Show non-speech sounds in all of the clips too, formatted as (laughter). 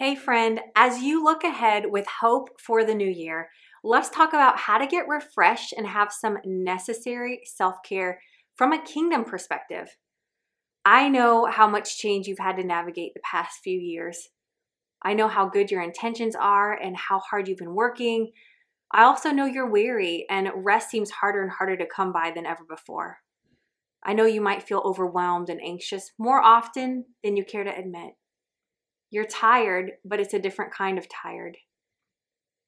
Hey, friend, as you look ahead with hope for the new year, let's talk about how to get refreshed and have some necessary self care from a kingdom perspective. I know how much change you've had to navigate the past few years. I know how good your intentions are and how hard you've been working. I also know you're weary and rest seems harder and harder to come by than ever before. I know you might feel overwhelmed and anxious more often than you care to admit. You're tired, but it's a different kind of tired.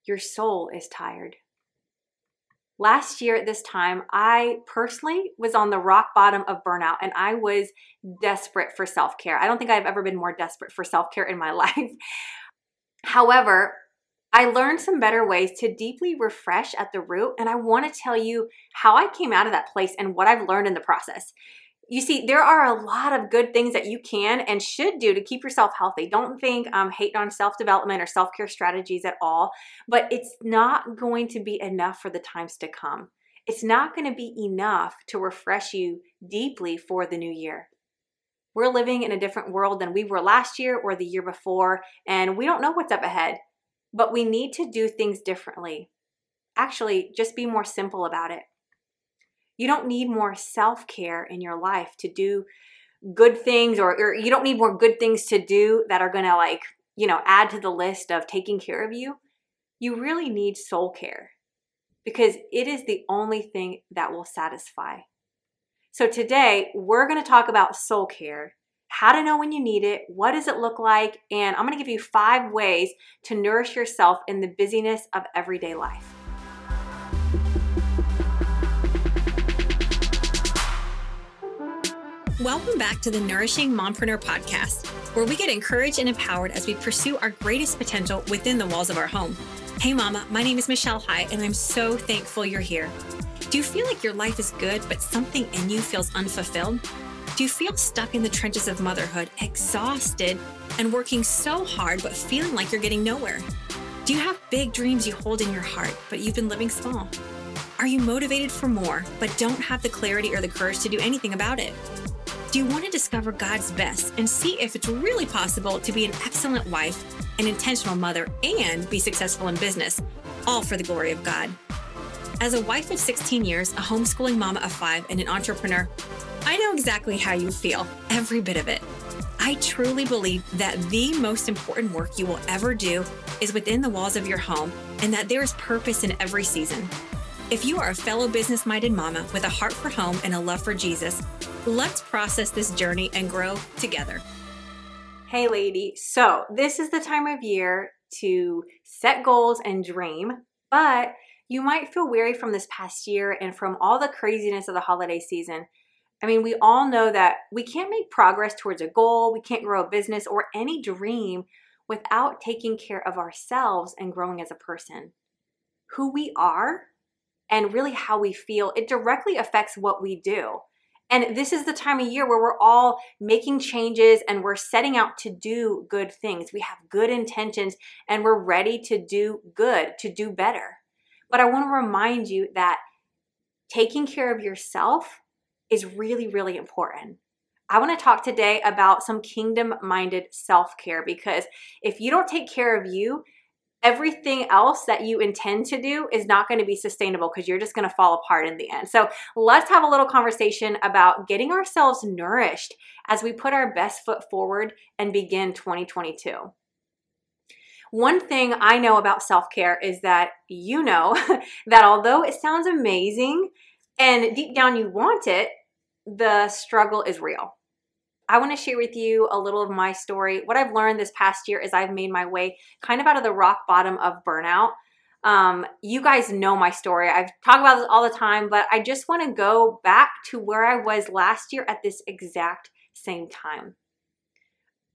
Your soul is tired. Last year at this time, I personally was on the rock bottom of burnout and I was desperate for self care. I don't think I've ever been more desperate for self care in my (laughs) life. However, I learned some better ways to deeply refresh at the root, and I want to tell you how I came out of that place and what I've learned in the process. You see, there are a lot of good things that you can and should do to keep yourself healthy. Don't think I'm um, hate on self development or self care strategies at all, but it's not going to be enough for the times to come. It's not going to be enough to refresh you deeply for the new year. We're living in a different world than we were last year or the year before, and we don't know what's up ahead, but we need to do things differently. Actually, just be more simple about it. You don't need more self care in your life to do good things, or, or you don't need more good things to do that are to, like, you know, add to the list of taking care of you. You really need soul care because it is the only thing that will satisfy. So, today we're to talk about soul care, how to know when you need it, what does it look like, and I'm to give you five ways to nourish yourself in the busyness of everyday life. Welcome back to the Nourishing Mompreneur podcast, where we get encouraged and empowered as we pursue our greatest potential within the walls of our home. Hey, Mama, my name is Michelle High, and I'm so thankful you're here. Do you feel like your life is good, but something in you feels unfulfilled? Do you feel stuck in the trenches of motherhood, exhausted and working so hard, but feeling like you're getting nowhere? Do you have big dreams you hold in your heart, but you've been living small? Are you motivated for more, but don't have the clarity or the courage to do anything about it? Do you want to discover God's best and see if it's really possible to be an excellent wife, an intentional mother, and be successful in business, all for the glory of God? As a wife of 16 years, a homeschooling mama of five, and an entrepreneur, I know exactly how you feel, every bit of it. I truly believe that the most important work you will ever do is within the walls of your home and that there is purpose in every season. If you are a fellow business minded mama with a heart for home and a love for Jesus, Let's process this journey and grow together. Hey, lady. So, this is the time of year to set goals and dream, but you might feel weary from this past year and from all the craziness of the holiday season. I mean, we all know that we can't make progress towards a goal, we can't grow a business or any dream without taking care of ourselves and growing as a person. Who we are and really how we feel, it directly affects what we do. And this is the time of year where we're all making changes and we're setting out to do good things. We have good intentions and we're ready to do good, to do better. But I want to remind you that taking care of yourself is really, really important. I want to talk today about some kingdom minded self care because if you don't take care of you, everything else that you intend to do is not going to be sustainable because you're just going to fall apart in the end. So, let's have a little conversation about getting ourselves nourished as we put our best foot forward and begin 2022. One thing I know about self care is that you know (laughs) that although it sounds amazing and deep down you want it, the struggle is real. I want to share with you a little of my story. What I've learned this past year is I've made my way kind of out of the rock bottom of burnout. Um, you guys know my story. I've talked about this all the time, but I just want to go back to where I was last year at this exact same time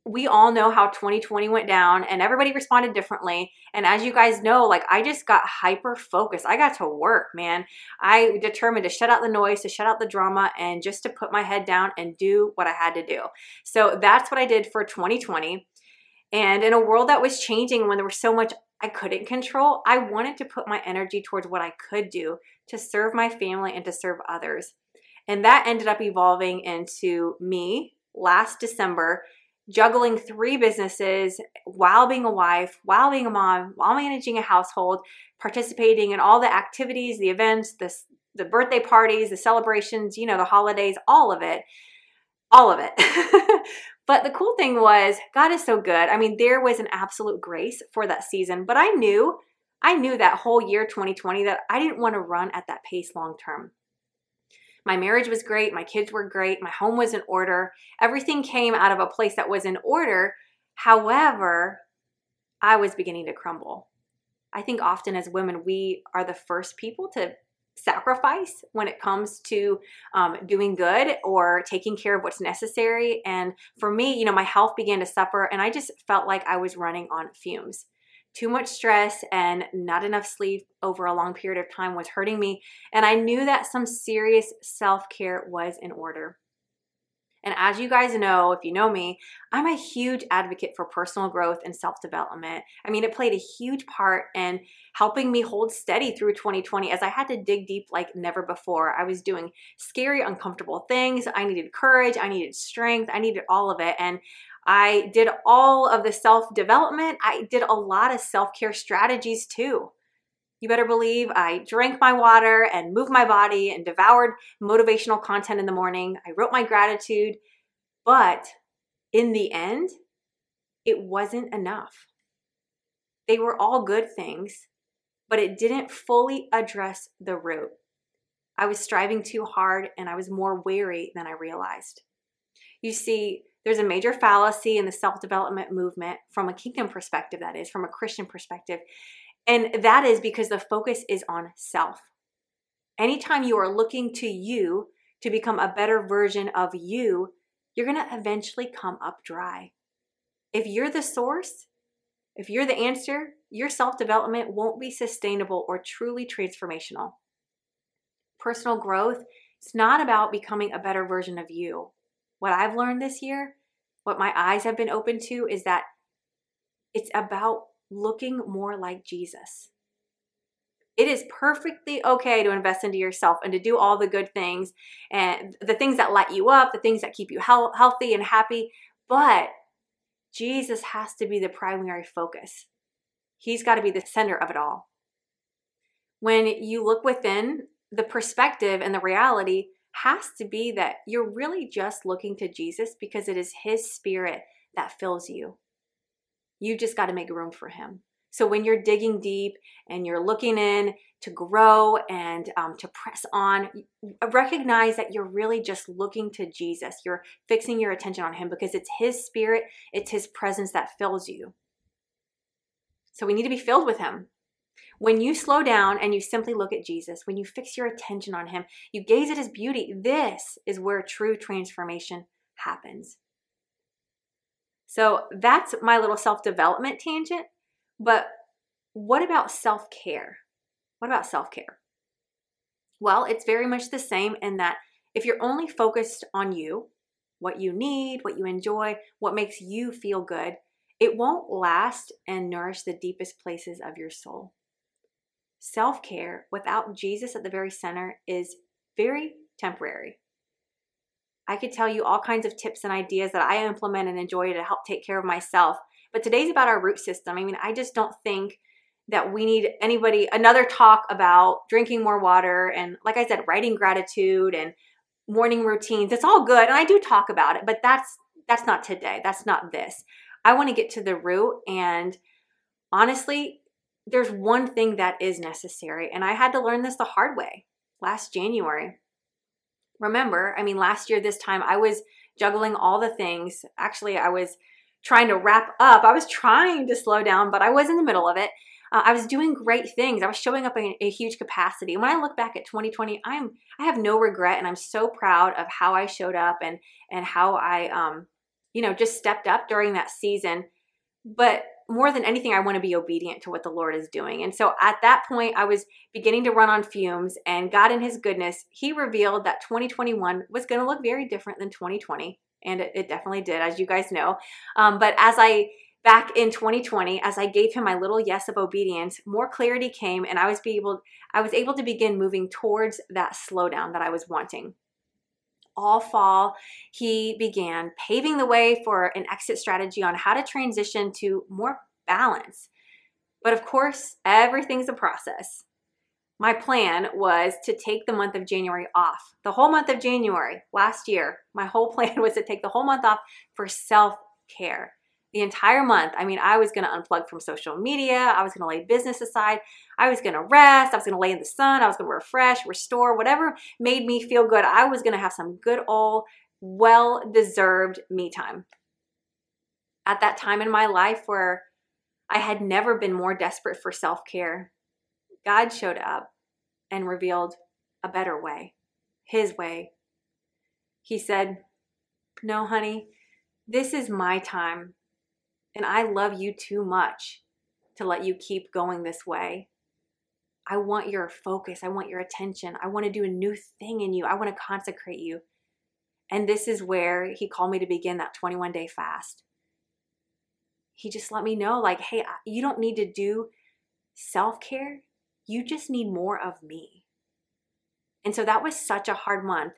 we all know how 2020 went down and everybody responded differently. And as you guys know, like I just got hyper focused. I got to work, man. I determined to shut out the noise, to shut out the drama, and just to put my head down and do what I had to do. So that's what I did for 2020. And in a world that was changing when there was so much I couldn't control, I wanted to put my energy towards what I could do to serve my family and to serve others. And that ended up evolving into me last December juggling three businesses while being a wife, while being a mom, while managing a household, participating in all the activities, the events, the, the birthday parties, the celebrations, you know, the holidays, all of it. All of it. (laughs) but the cool thing was, God is so good. I mean, there was an absolute grace for that season, but I knew, I knew that whole year 2020 that I didn't want to run at that pace long term. My marriage was great. My kids were great. My home was in order. Everything came out of a place that was in order. However, I was beginning to crumble. I think often as women, we are the first people to sacrifice when it comes to um, doing good or taking care of what's necessary. And for me, you know, my health began to suffer and I just felt like I was running on fumes too much stress and not enough sleep over a long period of time was hurting me. And I knew that some serious self care was in order. And as you guys know, if you know me, I'm a huge advocate for personal growth and self development. I mean, it played a huge part in helping me hold steady through 2020 as I had to dig deep like never before. I was doing scary, uncomfortable things. I needed courage, I needed strength, I needed all of it. And I did all of the self development. I did a lot of self care strategies too. You better believe I drank my water and moved my body and devoured motivational content in the morning. I wrote my gratitude, but in the end, it wasn't enough. They were all good things, but it didn't fully address the root. I was striving too hard and I was more weary than I realized. You see, there's a major fallacy in the self development movement from a kingdom perspective, that is, from a Christian perspective. And that is because the focus is on self. Anytime you are looking to you to become a better version of you, you're going to eventually come up dry. If you're the source, if you're the answer, your self development won't be sustainable or truly transformational. Personal growth is not about becoming a better version of you. What I've learned this year, what my eyes have been open to, is that it's about looking more like Jesus. It is perfectly okay to invest into yourself and to do all the good things and the things that light you up, the things that keep you healthy and happy. But Jesus has to be the primary focus. He's got to be the center of it all. When you look within, the perspective and the reality has to be that you're really just looking to Jesus because it is His Spirit that fills you. You just got to make room for Him. So when you're digging deep and you're looking in to grow and um, to press on, recognize that you're really just looking to Jesus. You're fixing your attention on Him because it's His Spirit, it's His presence that fills you. So we need to be filled with Him. When you slow down and you simply look at Jesus, when you fix your attention on Him, you gaze at His beauty, this is where true transformation happens. So that's my little self development tangent. But what about self care? What about self care? Well, it's very much the same in that if you're only focused on you, what you need, what you enjoy, what makes you feel good, it won't last and nourish the deepest places of your soul. Self care without Jesus at the very center is very temporary. I could tell you all kinds of tips and ideas that I implement and enjoy to help take care of myself. But today's about our root system. I mean, I just don't think that we need anybody, another talk about drinking more water and, like I said, writing gratitude and morning routines. It's all good. And I do talk about it, but that's that's not today. That's not this. I want to get to the root and honestly, there's one thing that is necessary. And I had to learn this the hard way last January remember, I mean, last year, this time, I was juggling all the things. Actually, I was trying to wrap up. I was trying to slow down, but I was in the middle of it. Uh, I was doing great things. I was showing up in a huge capacity. And when I look back at 2020, I'm I have no regret, and I'm so proud of how I showed up and and how I um you know just stepped up during that season. But more than anything, I want to be obedient to what the Lord is doing. And so at that point, I was beginning to run on fumes, and God, in His goodness, He revealed that 2021 was going to look very different than 2020. And it, it definitely did, as you guys know. Um, but as I back in 2020 as i gave him my little yes of obedience more clarity came and i was be able i was able to begin moving towards that slowdown that i was wanting all fall, he began paving the way for an exit strategy on how to transition to more balance. But of course, everything's a process. My plan was to take the month of January off. The whole month of January last year, my whole (laughs) plan was to take the whole month off for self care the entire month. I mean, I was going to unplug from social media. I was going to lay business aside. I was going to rest. I was going to lay in the sun. I was going to refresh, restore, whatever made me feel good. I was going to have some good old, well deserved me time. At that time in my life where I had never been more desperate for self care, God showed up and revealed a better way, His way. He said, No, honey, this is my time and I love you too much to let you keep going this way. I want your focus. I want your attention. I want to do a new thing in you. I want to consecrate you. And this is where he called me to begin that 21 day fast. He just let me know, like, hey, you don't need to do self care. You just need more of me. And so that was such a hard month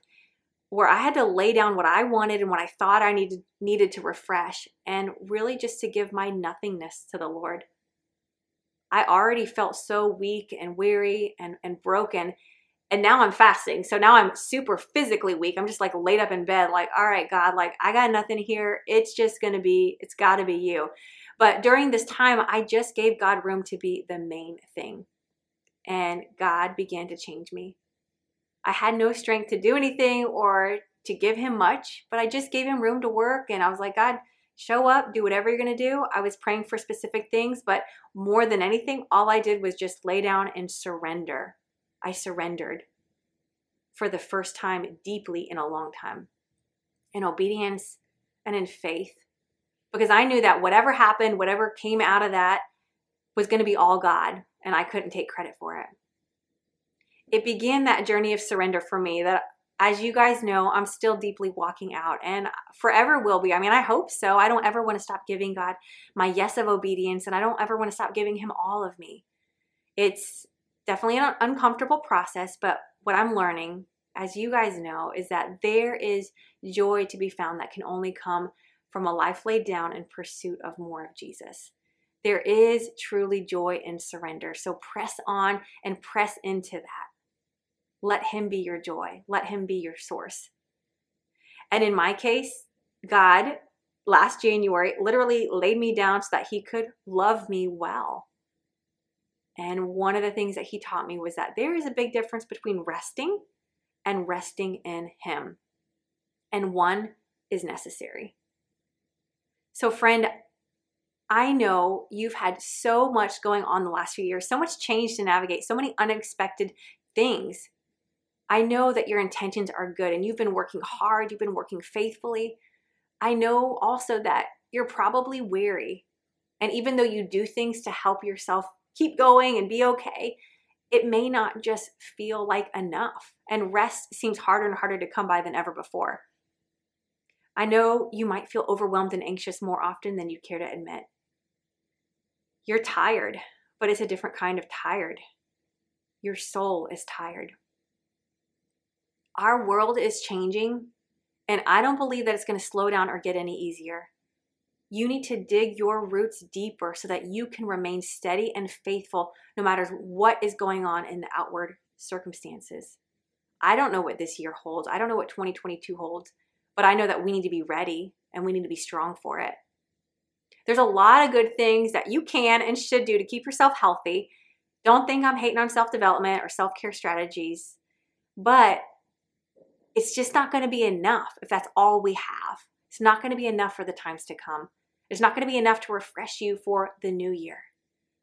where I had to lay down what I wanted and what I thought I needed needed to refresh and really just to give my nothingness to the Lord. I already felt so weak and weary and, and broken. And now I'm fasting. So now I'm super physically weak. I'm just like laid up in bed, like, all right, God, like I got nothing here. It's just gonna be, it's gotta be you. But during this time, I just gave God room to be the main thing. And God began to change me. I had no strength to do anything or to give him much, but I just gave him room to work. And I was like, God, show up, do whatever you're going to do. I was praying for specific things, but more than anything, all I did was just lay down and surrender. I surrendered for the first time deeply in a long time in obedience and in faith because I knew that whatever happened, whatever came out of that was going to be all God and I couldn't take credit for it it began that journey of surrender for me that as you guys know, I'm still deeply walking out and forever will be. I mean, I hope so. I don't ever want to stop giving God my yes of obedience and I don't ever want to stop giving Him all of me. It's definitely an uncomfortable process, but what I'm learning, as you guys know, is that there is joy to be found that can only come from a life laid down in pursuit of more of Jesus. There is truly joy in surrender. So press on and press into that. Let Him be your joy, let Him be your source. And in my case, God last January literally laid me down so that He could love me well. And one of the things that He taught me was that there is a big difference between resting and resting in Him. And one is necessary. So, friend, I know you've had so much going on the last few years, so much change to navigate, so many unexpected things. I know that your intentions are good and you've been working hard, you've been working faithfully. I know also that you're probably weary. And even though you do things to help yourself keep going and be okay, it may not just feel like enough. And rest seems harder and harder to come by than ever before. I know you might feel overwhelmed and anxious more often than you'd care to admit. You're tired, but it's a different kind of tired. Your soul is tired our world is changing, and I don't believe that it's going to slow down or get any easier. You need to dig your roots deeper so that you can remain steady and faithful no matter what is going on in the outward circumstances. I don't know what this year holds. I don't know what 2022 holds, but I know that we need to be ready and we need to be strong for it. There's a lot of good things that you can and should do to keep yourself healthy. Don't think I'm hating on self development or self care strategies, but it's just not going to be enough if that's all we have. It's not going to be enough for the times to come. It's not going to be enough to refresh you for the new year.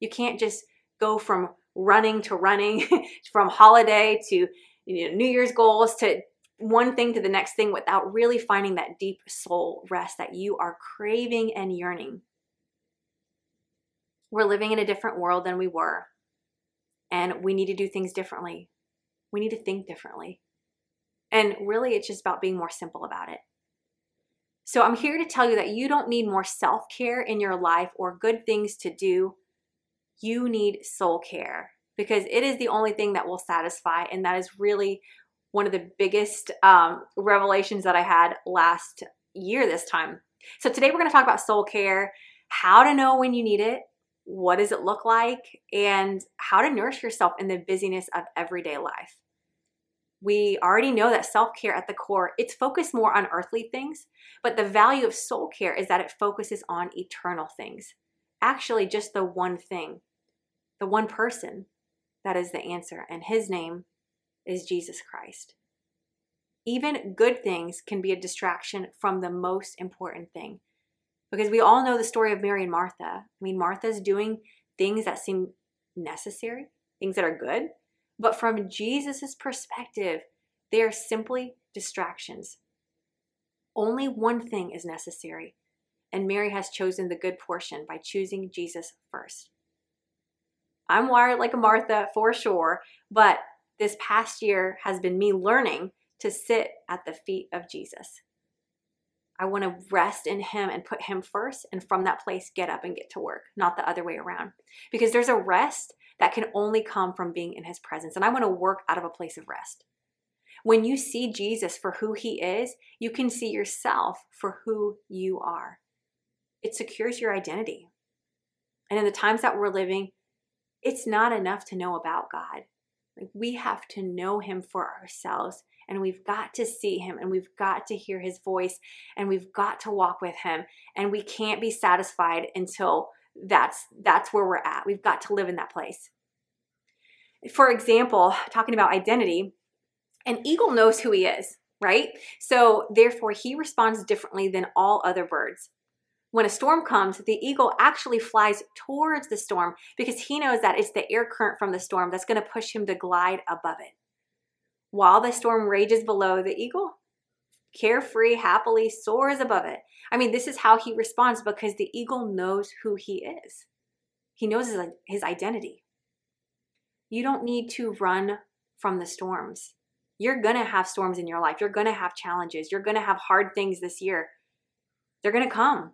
You can't just go from running to running, (laughs) from holiday to you know, New Year's goals to one thing to the next thing without really finding that deep soul rest that you are craving and yearning. We're living in a different world than we were, and we need to do things differently. We need to think differently. And really, it's just about being more simple about it. So, I'm here to tell you that you don't need more self care in your life or good things to do. You need soul care because it is the only thing that will satisfy. And that is really one of the biggest um, revelations that I had last year this time. So today we're going to talk about soul care, how to know when you need it, what does it look like, and how to nourish yourself in the busyness of everyday life. We already know that self-care at the core, it's focused more on earthly things, but the value of soul care is that it focuses on eternal things. Actually, just the one thing, the one person that is the answer, and his name is Jesus Christ. Even good things can be a distraction from the most important thing. Because we all know the story of Mary and Martha. I mean, Martha's doing things that seem necessary, things that are good, but from Jesus' perspective, they are simply distractions. Only one thing is necessary, and Mary has chosen the good portion by choosing Jesus first. I'm wired like a Martha for sure, but this past year has been me learning to sit at the feet of Jesus. I want to rest in Him and put Him first, and from that place, get up and get to work, not the other way around. Because there's a rest that can only come from being in His presence. And I want to work out of a place of rest. When you see Jesus for who He is, you can see yourself for who you are. It secures your identity. And in the times that we're living, it's not enough to know about God. Like we have to know him for ourselves and we've got to see him and we've got to hear his voice and we've got to walk with him and we can't be satisfied until that's that's where we're at. We've got to live in that place. For example, talking about identity, an eagle knows who he is, right? So therefore he responds differently than all other birds when a storm comes, the eagle actually flies towards the storm because he knows that it's the air current from the storm that's going to push him to glide above it. While the storm rages below, the eagle, carefree, happily soars above it. I mean, this is how he responds because the eagle knows who he is. He knows his, his identity. You don't need to run from the storms. You're going to have storms in your life. You're going to have challenges. You're going to have hard things this year. They're going to come.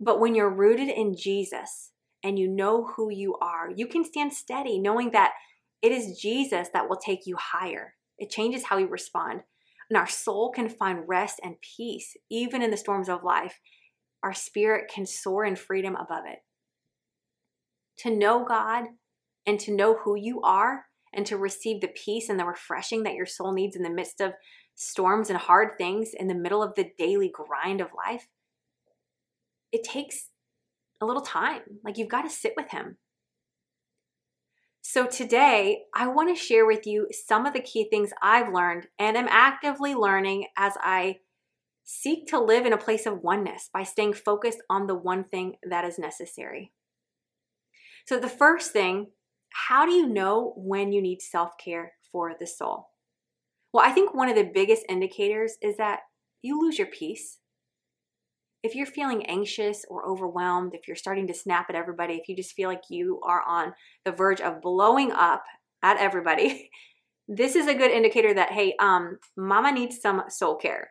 But when you're rooted in Jesus and you know who you are, you can stand steady knowing that it is Jesus that will take you higher. It changes how we respond. And our soul can find rest and peace even in the storms of life. Our spirit can soar in freedom above it. To know God and to know who you are and to receive the peace and the refreshing that your soul needs in the midst of storms and hard things in the middle of the daily grind of life it takes a little time. Like you've got to sit with him. So today, I want to share with you some of the key things I've learned and am actively learning as I seek to live in a place of oneness by staying focused on the one thing that is necessary. So, the first thing, how do you know when you need self care for the soul? Well, I think one of the biggest indicators is that you lose your peace if you're feeling anxious or overwhelmed, if you're starting to snap at everybody, if you just feel like you are on the verge of blowing up at everybody, (laughs) this is a good indicator that hey, um, mama needs some soul care.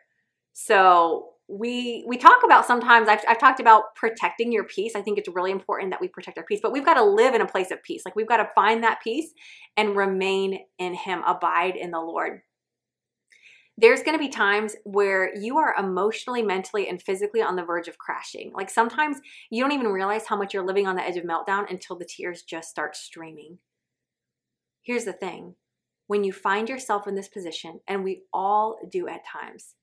So we we talk about sometimes I've, I've talked about protecting your peace. I think it's really important that we protect our peace, but we've got to live in a place of peace. Like we've got to find that peace and remain in Him, abide in the Lord there's going to be times where you are emotionally, mentally, and physically on the verge of crashing. Like sometimes you don't even realize how much you're living on the edge of meltdown until the tears just start streaming. Here's the thing when you find yourself in this position, and we all do at times,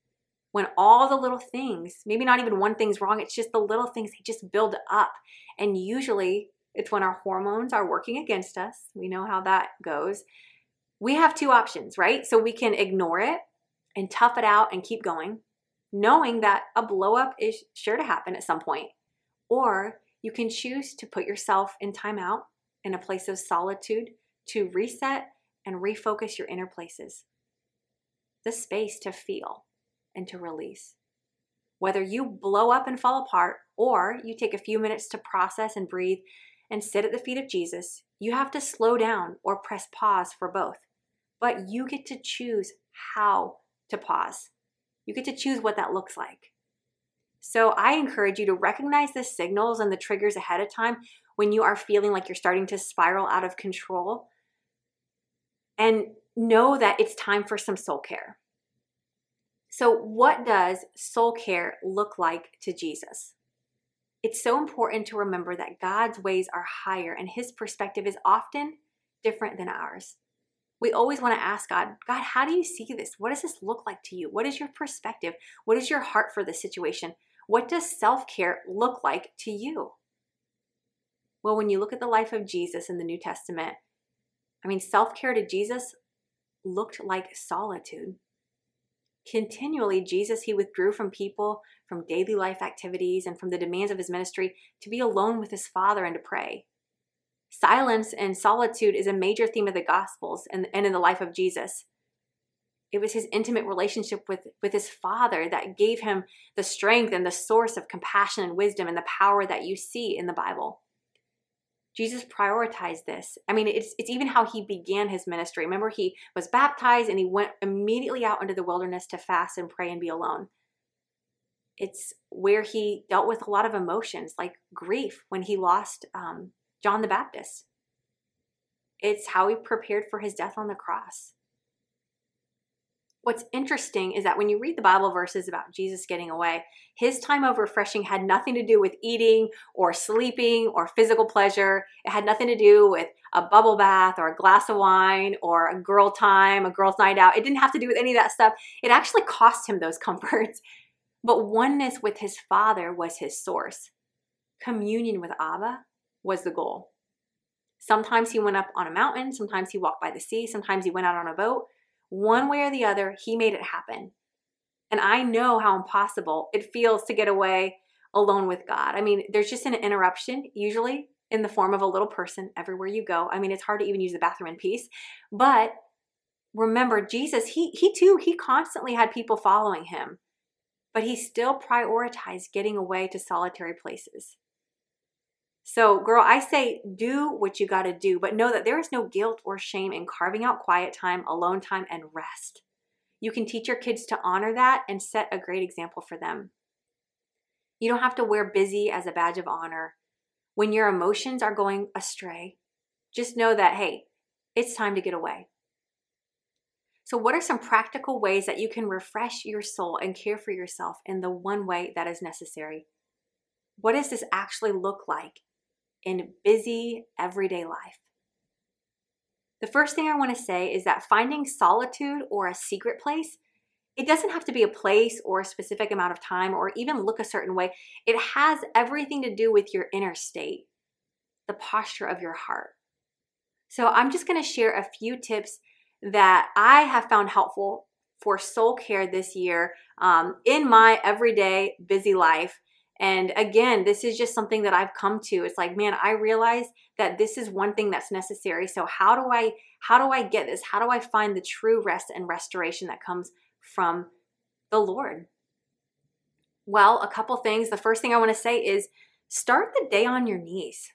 when all the little things, maybe not even one thing's wrong, it's just the little things, they just build up. And usually it's when our hormones are working against us. We know how that goes. We have two options, right? So we can ignore it and tough it out and keep going, knowing that a blow up is sure to happen at some point. Or you can choose to put yourself in timeout in a place of solitude to reset and refocus your inner places. The space to feel and to release. Whether you blow up and fall apart or you take a few minutes to process and breathe and sit at the feet of Jesus, you have to slow down or press pause for both. But you get to choose how to pause. You get to choose what that looks like. So I encourage you to recognize the signals and the triggers ahead of time when you are feeling like you're starting to spiral out of control. And know that it's time for some soul care. So, what does soul care look like to Jesus? It's so important to remember that God's ways are higher and his perspective is often different than ours. We always want to ask God, God, how do you see this? What does this look like to you? What is your perspective? What is your heart for this situation? What does self care look like to you? Well, when you look at the life of Jesus in the New Testament, I mean, self care to Jesus looked like solitude. Continually, Jesus, he withdrew from people, from daily life activities, and from the demands of his ministry to be alone with his Father and to pray. Silence and solitude is a major theme of the Gospels and, and in the life of Jesus. It was his intimate relationship with, with his Father that gave him the strength and the source of compassion and wisdom and the power that you see in the Bible. Jesus prioritized this. I mean, it's, it's even how he began his ministry. Remember, he was baptized and he went immediately out into the wilderness to fast and pray and be alone. It's where he dealt with a lot of emotions like grief when he lost um, John the Baptist. It's how he prepared for his death on the cross what's interesting is that when you read the Bible verses about Jesus getting away, his time of refreshing had nothing to do with eating or sleeping or physical pleasure. It had nothing to do with a bubble bath or a glass of wine or a girl time, a girl's night out. It didn't have to do with any of that stuff. It actually cost him those (laughs) comforts. But oneness with his Father was his source. Communion with Abba was the goal. Sometimes he went up on a mountain, sometimes he walked by the sea, sometimes he went out on a boat, one way or the other, he made it happen. And I know how impossible it feels to get away alone with God. I mean, there's just an interruption, usually in the form of a little person everywhere you go. I mean, it's hard to even use the bathroom in peace. But remember, Jesus, he, he too, he constantly had people following him, but he still prioritized getting away to solitary places. So, girl, I say do what you got to do, but know that there is no guilt or shame in carving out quiet time, alone time, and rest. You can teach your kids to honor that and set a great example for them. You don't have to wear busy as a badge of honor. When your emotions are going astray, just know that, hey, it's time to get away. So, what are some practical ways that you can refresh your soul and care for yourself in the one way that is necessary? What does this actually look like in busy everyday life. The first thing I want to say is that finding solitude or a secret place, it doesn't have to be a place or a specific amount of time or even look a certain way. It has everything to do with your inner state, the posture of your heart. So I'm just going to share a few tips that I have found helpful for soul care this year um, in my everyday busy life and again, this is just something that I've come to. It's like, man, I realize that this is one thing that's necessary. So how do I how do I get this? How do I find the true rest and restoration that comes from the Lord? Well, a couple things. The first thing I want to say is start the day on your knees.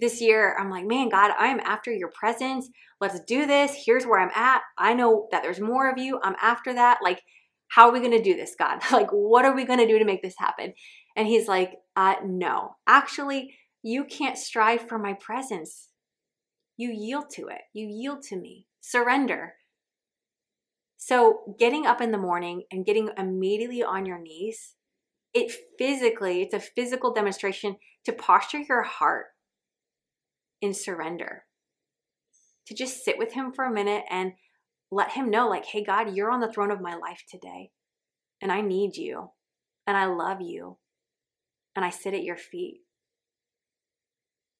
This year, I'm like, man, God, I am after your presence. Let's do this. Here's where I'm at. I know that there's more of you. I'm after that. Like, how are we going to do this, God? (laughs) like, what are we going to do to make this happen? And he's like, uh, no, actually, you can't strive for my presence. You yield to it. You yield to me. Surrender. So, getting up in the morning and getting immediately on your knees, it physically, it's a physical demonstration to posture your heart in surrender. To just sit with Him for a minute and let him know, like, hey, God, you're on the throne of my life today, and I need you, and I love you, and I sit at your feet,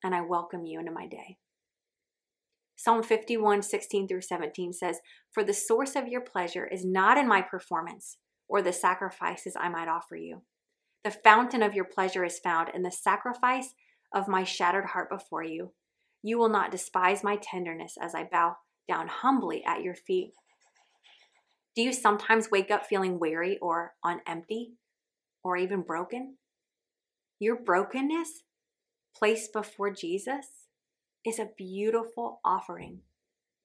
and I welcome you into my day. Psalm 51, 16 through 17 says, For the source of your pleasure is not in my performance or the sacrifices I might offer you. The fountain of your pleasure is found in the sacrifice of my shattered heart before you. You will not despise my tenderness as I bow down humbly at your feet. Do you sometimes wake up feeling weary or on empty or even broken? Your brokenness placed before Jesus is a beautiful offering.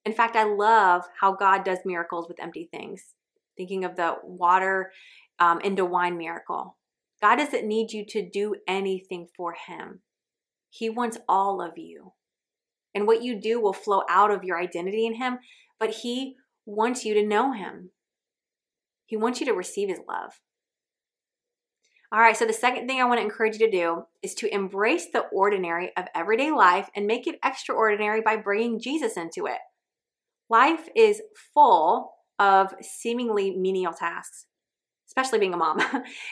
In fact, I love how God does miracles with empty things. Thinking of the water um, into wine miracle. God doesn't need you to do anything for Him, He wants all of you. And what you do will flow out of your identity in Him, but He wants you to know Him. He wants you to receive His love. All right, so the second thing I want to encourage you to do is to embrace the ordinary of everyday life and make it extraordinary by bringing Jesus into it. Life is full of seemingly menial tasks, especially being a mom.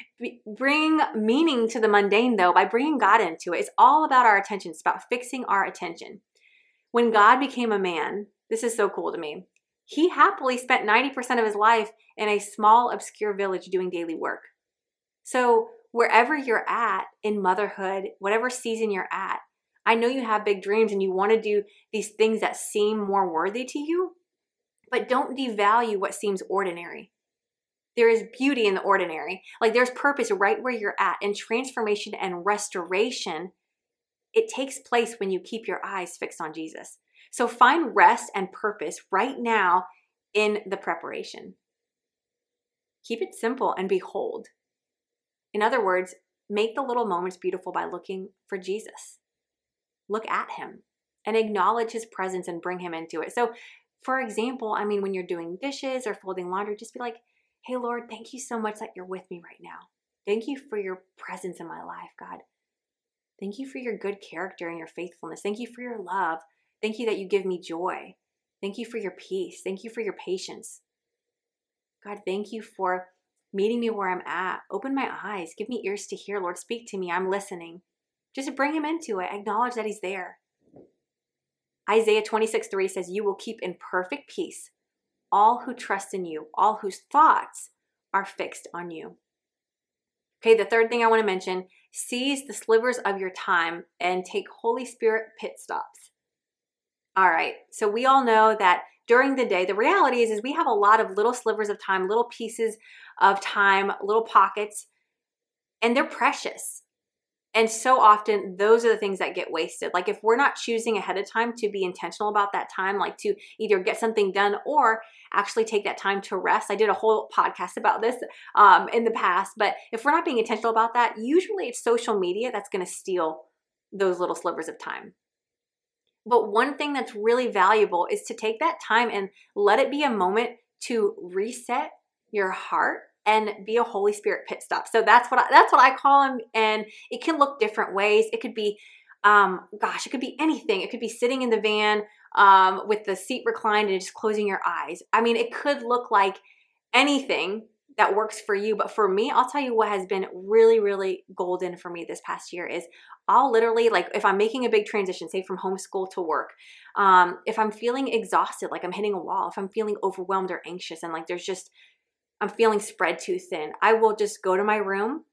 (laughs) Bring meaning to the mundane, though, by bringing God into it. It's all about our attention, it's about fixing our attention. When God became a man, this is so cool to me. He happily spent 90% of his life in a small, obscure village doing daily work. So, wherever you're at in motherhood, whatever season you're at, I know you have big dreams and you want to do these things that seem more worthy to you, but don't devalue what seems ordinary. There is beauty in the ordinary. Like there's purpose right where you're at, and transformation and restoration, it takes place when you keep your eyes fixed on Jesus. So find rest and purpose right now in the preparation. Keep it simple and behold. In other words, make the little moments beautiful by looking for Jesus. Look at him and acknowledge his presence and bring him into it. So, for example, I mean, when you're doing dishes or folding laundry, just be like, hey, Lord, thank you so much that you're with me right now. Thank you for your presence in my life, God. Thank you for your good character and your faithfulness. Thank you for your love. Thank you that you give me joy. Thank you for your peace. Thank you for your patience. God, thank you for meeting me where I'm at. Open my eyes. Give me ears to hear. Lord, speak to me. I'm listening. Just bring him into it. Acknowledge that he's there. Isaiah 26 3 says, You will keep in perfect peace all who trust in you, all whose thoughts are fixed on you. Okay, the third thing I want to mention seize the slivers of your time and take Holy Spirit pit stops. All right, so we all know that during the day, the reality is, is we have a lot of little slivers of time, little pieces of time, little pockets, and they're precious. And so often, those are the things that get wasted. Like, if we're not choosing ahead of time to be intentional about that time, like to either get something done or actually take that time to rest. I did a whole podcast about this um, in the past, but if we're not being intentional about that, usually it's social media that's going to steal those little slivers of time. But one thing that's really valuable is to take that time and let it be a moment to reset your heart and be a Holy Spirit pit stop. So that's what I, that's what I call them, and it can look different ways. It could be, um, gosh, it could be anything. It could be sitting in the van um, with the seat reclined and just closing your eyes. I mean, it could look like anything that works for you. But for me, I'll tell you what has been really, really golden for me this past year is I'll literally, like, if I'm making a big transition, say from homeschool to work, um, if I'm feeling exhausted, like I'm hitting a wall, if I'm feeling overwhelmed or anxious, and like there's just, I'm feeling spread too thin, I will just go to my room,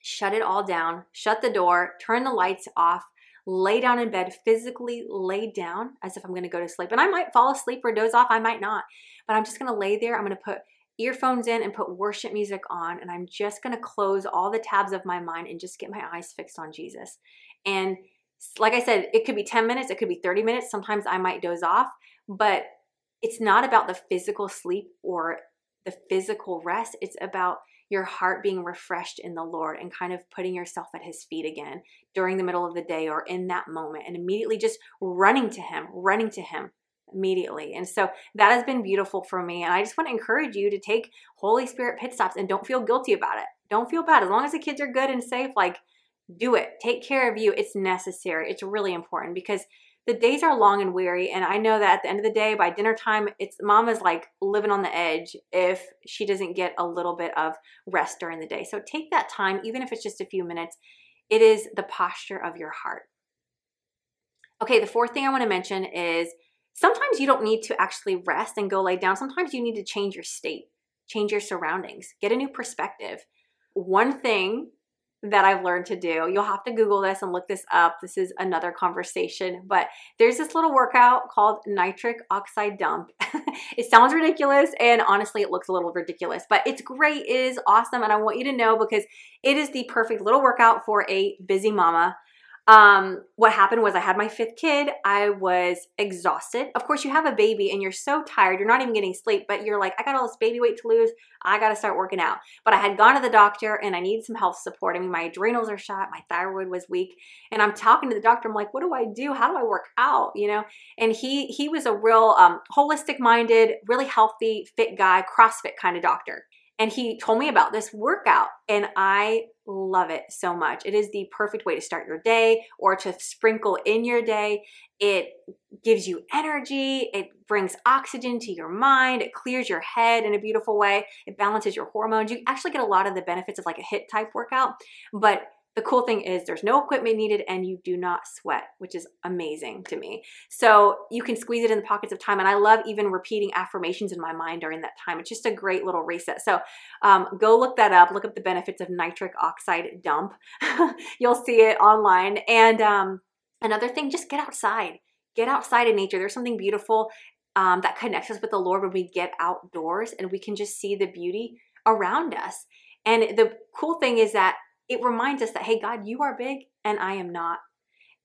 shut it all down, shut the door, turn the lights off, lay down in bed, physically lay down as if I'm gonna go to sleep. And I might fall asleep or doze off, I might not, but I'm just gonna lay there. I'm gonna put earphones in and put worship music on, and I'm just gonna close all the tabs of my mind and just get my eyes fixed on Jesus. And like I said, it could be 10 minutes, it could be 30 minutes. Sometimes I might doze off, but it's not about the physical sleep or the physical rest. It's about your heart being refreshed in the Lord and kind of putting yourself at His feet again during the middle of the day or in that moment and immediately just running to Him, running to Him immediately. And so that has been beautiful for me. And I just want to encourage you to take Holy Spirit pit stops and don't feel guilty about it. Don't feel bad. As long as the kids are good and safe, like do it. Take care of you. It's necessary. It's really important because the days are long and weary. And I know that at the end of the day, by dinner time, it's mama's like living on the edge if she doesn't get a little bit of rest during the day. So take that time, even if it's just a few minutes. It is the posture of your heart. Okay, the fourth thing I want to mention is sometimes you don't need to actually rest and go lay down. Sometimes you need to change your state, change your surroundings, get a new perspective. One thing that I've learned to do, you'll have to Google this and look this up. This is another conversation, but there's this little workout called nitric oxide dump. (laughs) it sounds ridiculous, and honestly, it looks a little ridiculous, but it's great, it is awesome, and I want you to know because it is the perfect little workout for a busy mama Um, what happened was I had my fifth kid. I was exhausted. Of course, you have a baby and you're so tired, you're not even getting sleep, but you're like, I got all this baby weight to lose. I got to start working out. But I had gone to the doctor and I needed some health support. I mean, my adrenals are shot, my thyroid was weak, and I'm talking to the doctor. I'm like, what do I do? How do I work out? You know, and he he was a real um, holistic minded, really healthy, fit guy, CrossFit kind of doctor. And he told me about this workout, and I love it so much. It is the perfect way to start your day or to sprinkle in your day. It gives you energy, it brings oxygen to your mind, it clears your head in a beautiful way, it balances your hormones. You actually get a lot of the benefits of like a HIIT type workout, but the cool thing is there's no equipment needed and you do not sweat, which is amazing to me. So you can squeeze it in the pockets of time. And I love even repeating affirmations in my mind during that time. It's just a great little reset. So um, go look that up. Look up the benefits of nitric oxide dump. (laughs) You'll see it online. And um, another thing, just get outside. Get outside in nature. There's something beautiful um, that connects us with the Lord when we get outdoors and we can just see the beauty around us. And the cool thing is that it reminds us that, hey, God, you are big and I am not.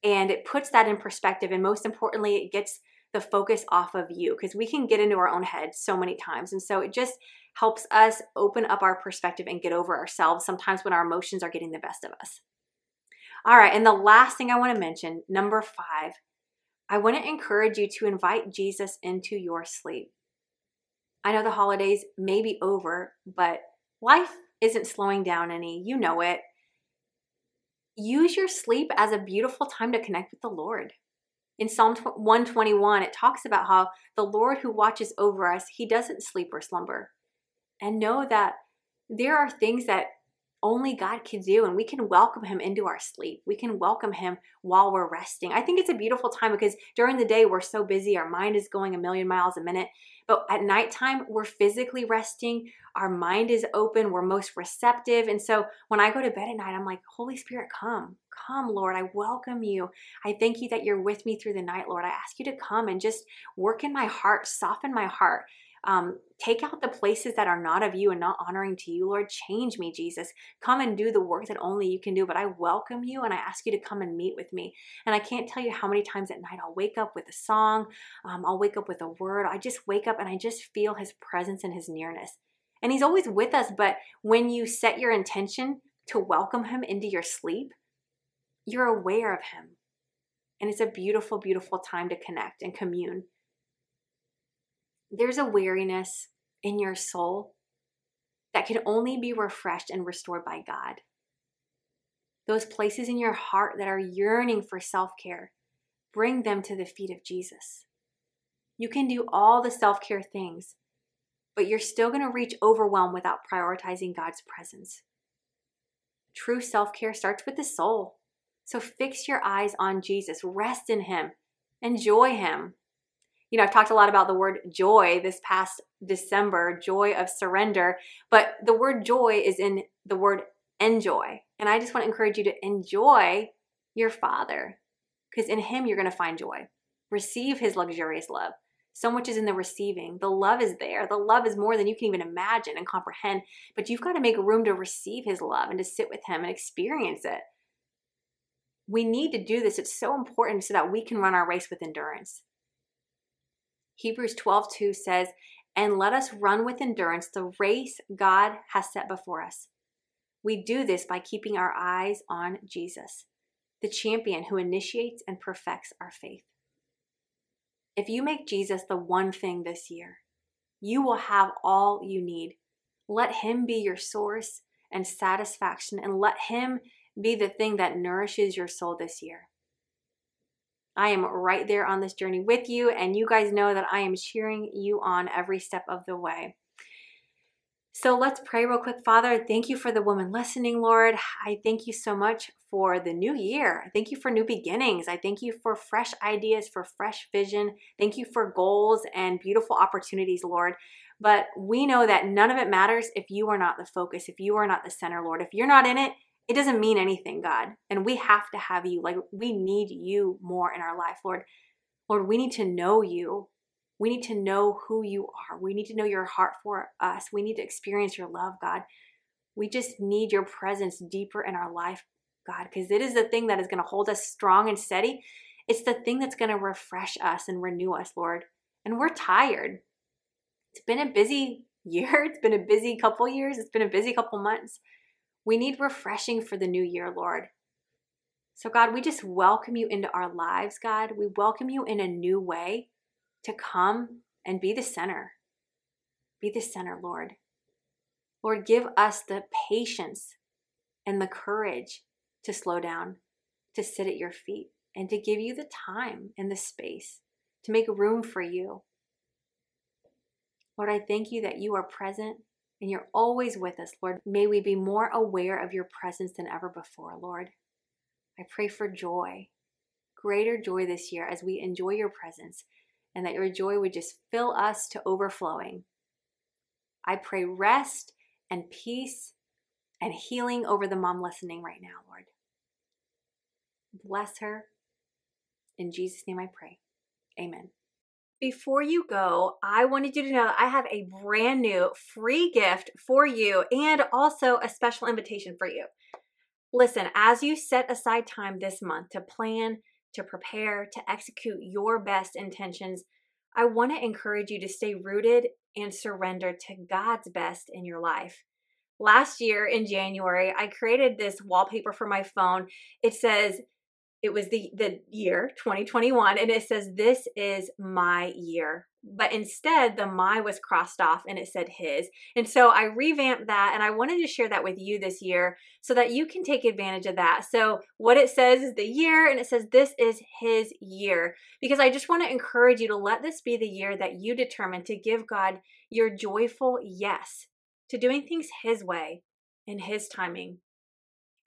And it puts that in perspective. And most importantly, it gets the focus off of you because we can get into our own heads so many times. And so it just helps us open up our perspective and get over ourselves sometimes when our emotions are getting the best of us. All right. And the last thing I want to mention, number five, I want to encourage you to invite Jesus into your sleep. I know the holidays may be over, but life isn't slowing down any. You know it use your sleep as a beautiful time to connect with the Lord. In Psalm 121, it talks about how the Lord who watches over us, he doesn't sleep or slumber. And know that there are things that only God can do, and we can welcome Him into our sleep. We can welcome Him while we're resting. I think it's a beautiful time because during the day we're so busy, our mind is going a million miles a minute. But at nighttime, we're physically resting, our mind is open, we're most receptive. And so when I go to bed at night, I'm like, Holy Spirit, come, come, Lord. I welcome you. I thank you that you're with me through the night, Lord. I ask you to come and just work in my heart, soften my heart. Um, take out the places that are not of you and not honoring to you, Lord. Change me, Jesus. Come and do the work that only you can do. But I welcome you and I ask you to come and meet with me. And I can't tell you how many times at night I'll wake up with a song, um, I'll wake up with a word. I just wake up and I just feel his presence and his nearness. And he's always with us, but when you set your intention to welcome him into your sleep, you're aware of him. And it's a beautiful, beautiful time to connect and commune there's a weariness in your soul that can only be refreshed and restored by God. Those places in your heart that are yearning for self care, bring them to the feet of Jesus. You can do all the self care things, but you're still going to reach overwhelm without prioritizing God's presence. True self care starts with the soul. So fix your eyes on Jesus, rest in Him, enjoy Him you know, I've talked a lot about the word joy this past December, joy of surrender, but the word joy is in the word enjoy. And I just want to encourage you to enjoy your Father because in Him you're going to find joy. Receive His luxurious love. So much is in the receiving. The love is there. The love is more than you can even imagine and comprehend, but you've got to make room to receive His love and to sit with Him and experience it. We need to do this. It's so important so that we can run our race with endurance. Hebrews 12 2 says, And let us run with endurance the race God has set before us. We do this by keeping our eyes on Jesus, the champion who initiates and perfects our faith. If you make Jesus the one thing this year, you will have all you need. Let Him be your source and satisfaction, and let Him be the thing that nourishes your soul this year. I am right there on this journey with you, and you guys know that I am cheering you on every step of the way. So let's pray real quick. Father, thank you for the woman listening, Lord. I thank you so much for the new year. I thank you for new beginnings. I thank you for fresh ideas, for fresh vision. Thank you for goals and beautiful opportunities, Lord. But we know that none of it matters if you are not the focus, if you are not the center, Lord. If you're not in it, it doesn't mean anything, God. And we have to have you. Like, we need you more in our life, Lord. Lord, we need to know you. We need to know who you are. We need to know your heart for us. We need to experience your love, God. We just need your presence deeper in our life. God, because it is the thing that is going to hold us strong and steady. It's the thing that's going to refresh us and renew us, Lord. And we're tired. It's been a busy (laughs) year. It's been a busy couple years. It's been a busy couple months. We need refreshing for the new year, Lord. So, God, we just welcome you into our lives, God. We welcome you in a new way to come and be the center. Be the center, Lord. Lord, give us the patience and the courage to slow down, to sit at your feet, and to give you the time and the space to make room for you. Lord, I thank you that you are present and you're always with us, Lord. May we be more aware of your presence than ever before, Lord. I pray for joy, greater joy this year as we enjoy your presence, and that your joy would just fill us to overflowing. I pray rest and peace and healing over the mom listening right now, Lord. Bless her. In Jesus' name I pray. Amen. Before you go, I wanted you to know that I have a brand new free gift for you and also a special invitation for you. Listen, as you set aside time this month to plan, to prepare, to execute your best intentions, I want to encourage you to stay rooted and surrender to God's best in your life. Last year in January, I created this wallpaper for my phone. It says, it was the the year 2021 and it says this is my year. But instead the my was crossed off and it said his. And so i revamped that and i wanted to share that with you this year so that you can take advantage of that. So what it says is the year and it says this is his year because i just want to encourage you to let this be the year that you determine to give god your joyful yes to doing things his way in his timing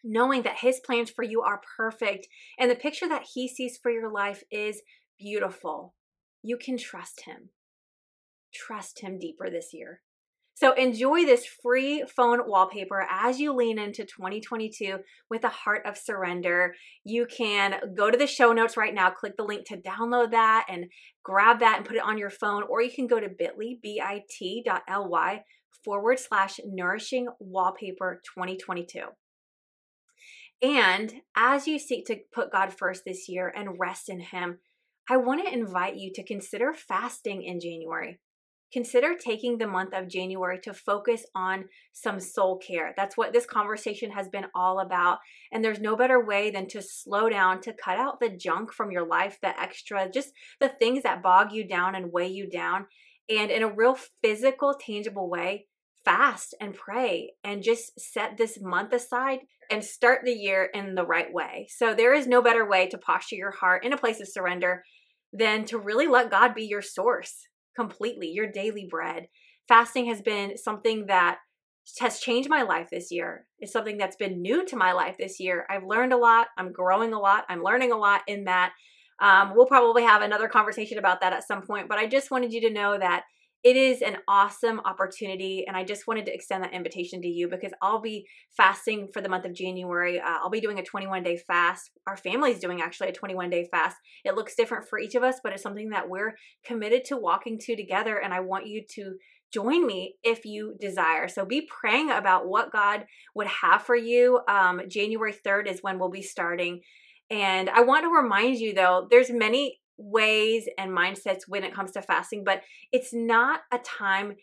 knowing that his plans for you are perfect and the picture that he sees for your life is beautiful. You can trust him. Trust him deeper this year. So enjoy this free phone wallpaper as you lean into 2022 with a heart of surrender. You can go to the show notes right now, click the link to download that and grab that and put it on your phone, or you can go to bit.ly, bit.ly forward slash nourishing wallpaper 2022. And as you seek to put God first this year and rest in Him, I want to invite you to consider fasting in January. Consider taking the month of January to focus on some soul care. That's what this conversation has been all about. And there's no better way than to slow down, to cut out the junk from your life, the extra, just the things that bog you down and weigh you down. And in a real physical, tangible way, fast and pray and just set this month aside and start the year in the right way. So there is no better way to posture your heart in a place of surrender than to really let God be your source completely, your daily bread. Fasting has been something that has changed my life this year. It's something that's been new to my life this year. I've learned a lot. I'm growing a lot. I'm learning a lot in that. Um, we'll probably have another conversation about that at some point, but I just wanted you to know that it is an awesome opportunity and i just wanted to extend that invitation to you because i'll be fasting for the month of january. Uh, i'll be doing a 21 day fast. Our family's doing actually a 21 day fast. It looks different for each of us but it's something that we're committed to walking to together and i want you to join me if you desire. So be praying about what god would have for you. Um, january 3rd is when we'll be starting. And i want to remind you though there's many ways and mindsets when it comes to fasting, but it's not a time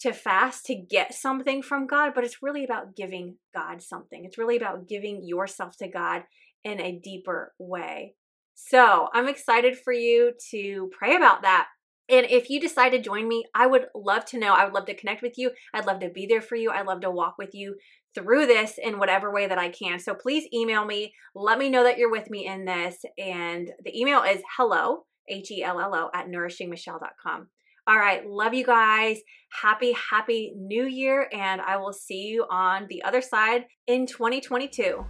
to fast to get something from God, but it's really about giving God something. It's really about giving yourself to God in a deeper way. So I'm excited for you to pray about that. And if you decide to join me, I would love to know. I would love to connect with you. I'd love to be there for you. I'd love to walk with you through this in whatever way that I can. So please email me. Let me know that you're with me in this. And the email is hello, H E L L O, at nourishingmichelle.com. All right. Love you guys. Happy, happy new year. And I will see you on the other side in 2022.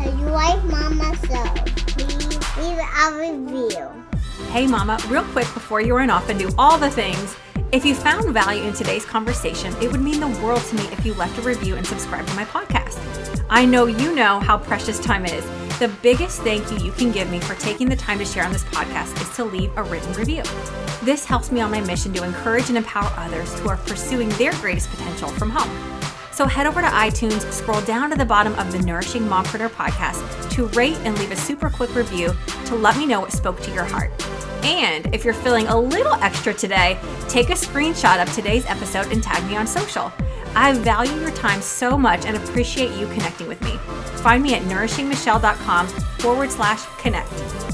If you like Mama So, please leave a review. Hey, Mama, real quick before you run off and do all the things. If you found value in today's conversation, it would mean the world to me if you left a review and subscribed to my podcast. I know you know how precious time is. The biggest thank you you can give me for taking the time to share on this podcast is to leave a written review. This helps me on my mission to encourage and empower others who are pursuing their greatest potential from home. So head over to iTunes, scroll down to the bottom of the Nourishing Mompreneur podcast to rate and leave a super quick review to let me know what spoke to your heart. And if you're feeling a little extra today, take a screenshot of today's episode and tag me on social. I value your time so much and appreciate you connecting with me. Find me at nourishingmichelle.com forward slash connect.